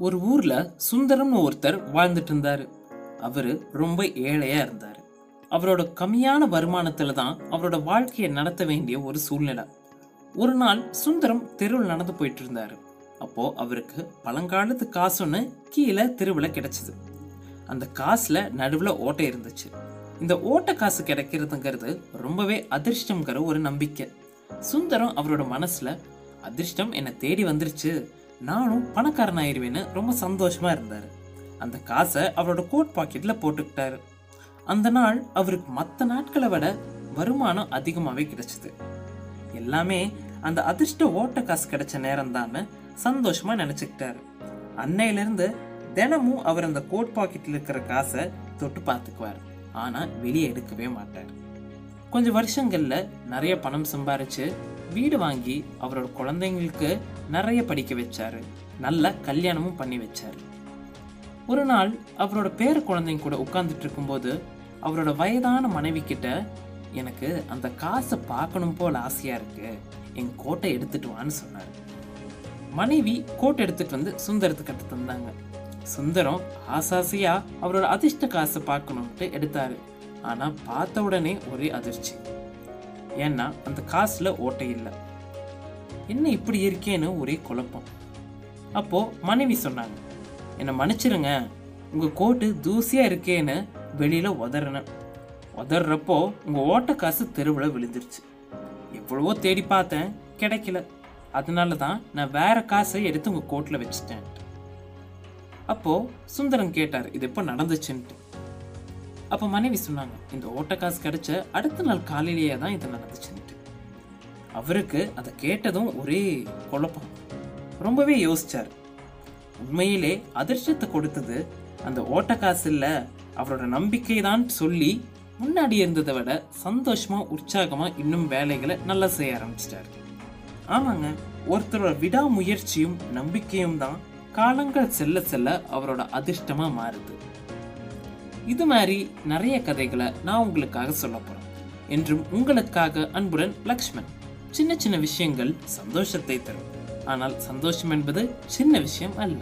ஒரு ஊர்ல சுந்தரம்னு ஒருத்தர் வாழ்ந்துட்டு இருந்தாரு அவரு ரொம்ப ஏழையா இருந்தாரு. அவரோட கம்மியான வருமானத்துல தான் அவரோட வாழ்க்கையை நடத்த வேண்டிய ஒரு சூழ்நிலை. ஒரு நாள் சுந்தரம் தெருவில் நடந்து போயிட்டு இருந்தாரு அப்போ அவருக்கு பழங்காலத்து காசுன்னு கீழே தெருவில் கிடைச்சது. அந்த காசுல நடுவில் ஓட்டை இருந்துச்சு. இந்த ஓட்ட காசு கிடைக்கிறதுங்கிறது ரொம்பவே அதிர்ஷ்டம்ங்கிற ஒரு நம்பிக்கை. சுந்தரம் அவரோட மனசுல அதிர்ஷ்டம் என்னை தேடி வந்துருச்சு. நானும் பணக்காரன் ஆயிருவேன்னு ரொம்ப சந்தோஷமா இருந்தாரு. அந்த காசை அவரோட கோட் பாக்கெட்ல போட்டுக்கிட்டாரு. அந்த நாள் அவருக்கு மற்ற நாட்களை விட வருமானம் அதிகமாகவே கிடைச்சது. எல்லாமே அந்த அதிர்ஷ்ட ஓட்ட காசு கிடைச்ச நேரம் சந்தோஷமா நினைச்சுக்கிட்டாரு. அன்னையிலிருந்து தினமும் அவர் அந்த கோட் பாக்கெட்ல இருக்கிற காசை தொட்டு பார்த்துக்குவார். ஆனா வெளியே எடுக்கவே மாட்டார். கொஞ்சம் வருஷங்கள்ல நிறைய பணம் சம்பாரிச்சு வீடு வாங்கி அவரோட குழந்தைங்களுக்கு நிறைய படிக்க வச்சாரு. நல்ல கல்யாணமும் பண்ணி வச்சாரு. ஒரு நாள் அவரோட பேர குழந்தைங்க கூட உட்கார்ந்துட்டு இருக்கும்போது அவரோட வயதான மனைவி கிட்ட எனக்கு அந்த காசை பார்க்கணும் போல் ஆசையா இருக்கு. என் கோட்டை எடுத்துட்டு வான்னு சொன்னார். மனைவி கோட்டை எடுத்துட்டு வந்து சுந்தரத்துக்கு கட்டு தந்தாங்க. சுந்தரம் ஆசாசியா அவரோட அதிர்ஷ்ட காசை பார்க்கணும்ட்டு எடுத்தாரு. ஆனா பார்த்த உடனே ஒரே அதிர்ச்சி. ஏன்னா அந்த காசில் ஓட்டை இல்லை. என்ன இப்படி இருக்கேன்னு ஒரே குழப்பம். அப்போது மனைவி சொன்னாங்க என்னை மன்னிச்சிருங்க உங்கள் கோட்டு தூசியாக இருக்கேன்னு வெளியில் உதறினேன் உதறப்போ உங்கள் ஓட்ட காசு தெருவில் விழுந்துருச்சு. எவ்வளவோ தேடி பார்த்தேன் கிடைக்கல. அதனால தான் நான் வேற காசை எடுத்து உங்கள் கோட்டில் வச்சுட்டேன் அப்போது சுந்தரம் கேட்டார் இது எப்போ நடந்துச்சுன்ட்டு? அப்போ மனைவி சொன்னாங்க இந்த ஓட்ட காசு கிடைச்ச அடுத்த நாள் காலையிலேயே தான் இது நடந்துச்சுன்ட்டு அவருக்கு அதை கேட்டதும் ஒரே குழப்பம். ரொம்பவே யோசிச்சார். உண்மையிலே அதிர்ஷ்டத்தை கொடுத்தது அந்த ஓட்ட காசு இல்லை அவரோட நம்பிக்கை தான் சொல்லி முன்னாடி இருந்ததை விட சந்தோஷமா உற்சாகமா இன்னும் வேலைகளை நல்லா செய்ய ஆரம்பிச்சிட்டாரு. ஆமாங்க ஒருத்தரோட விடாமுயற்சியும் நம்பிக்கையும் தான் காலங்கள் செல்ல செல்ல அவரோட அதிர்ஷ்டமா மாறுது. இது மாதிரி நிறைய கதைகளை நான் உங்களுக்காக சொல்ல போகிறேன் என்றும் உங்களுக்காக அன்புடன் லக்ஷ்மன் சின்ன சின்ன விஷயங்கள் சந்தோஷத்தை தரும். ஆனால் சந்தோஷம் என்பது சின்ன விஷயம் அல்ல.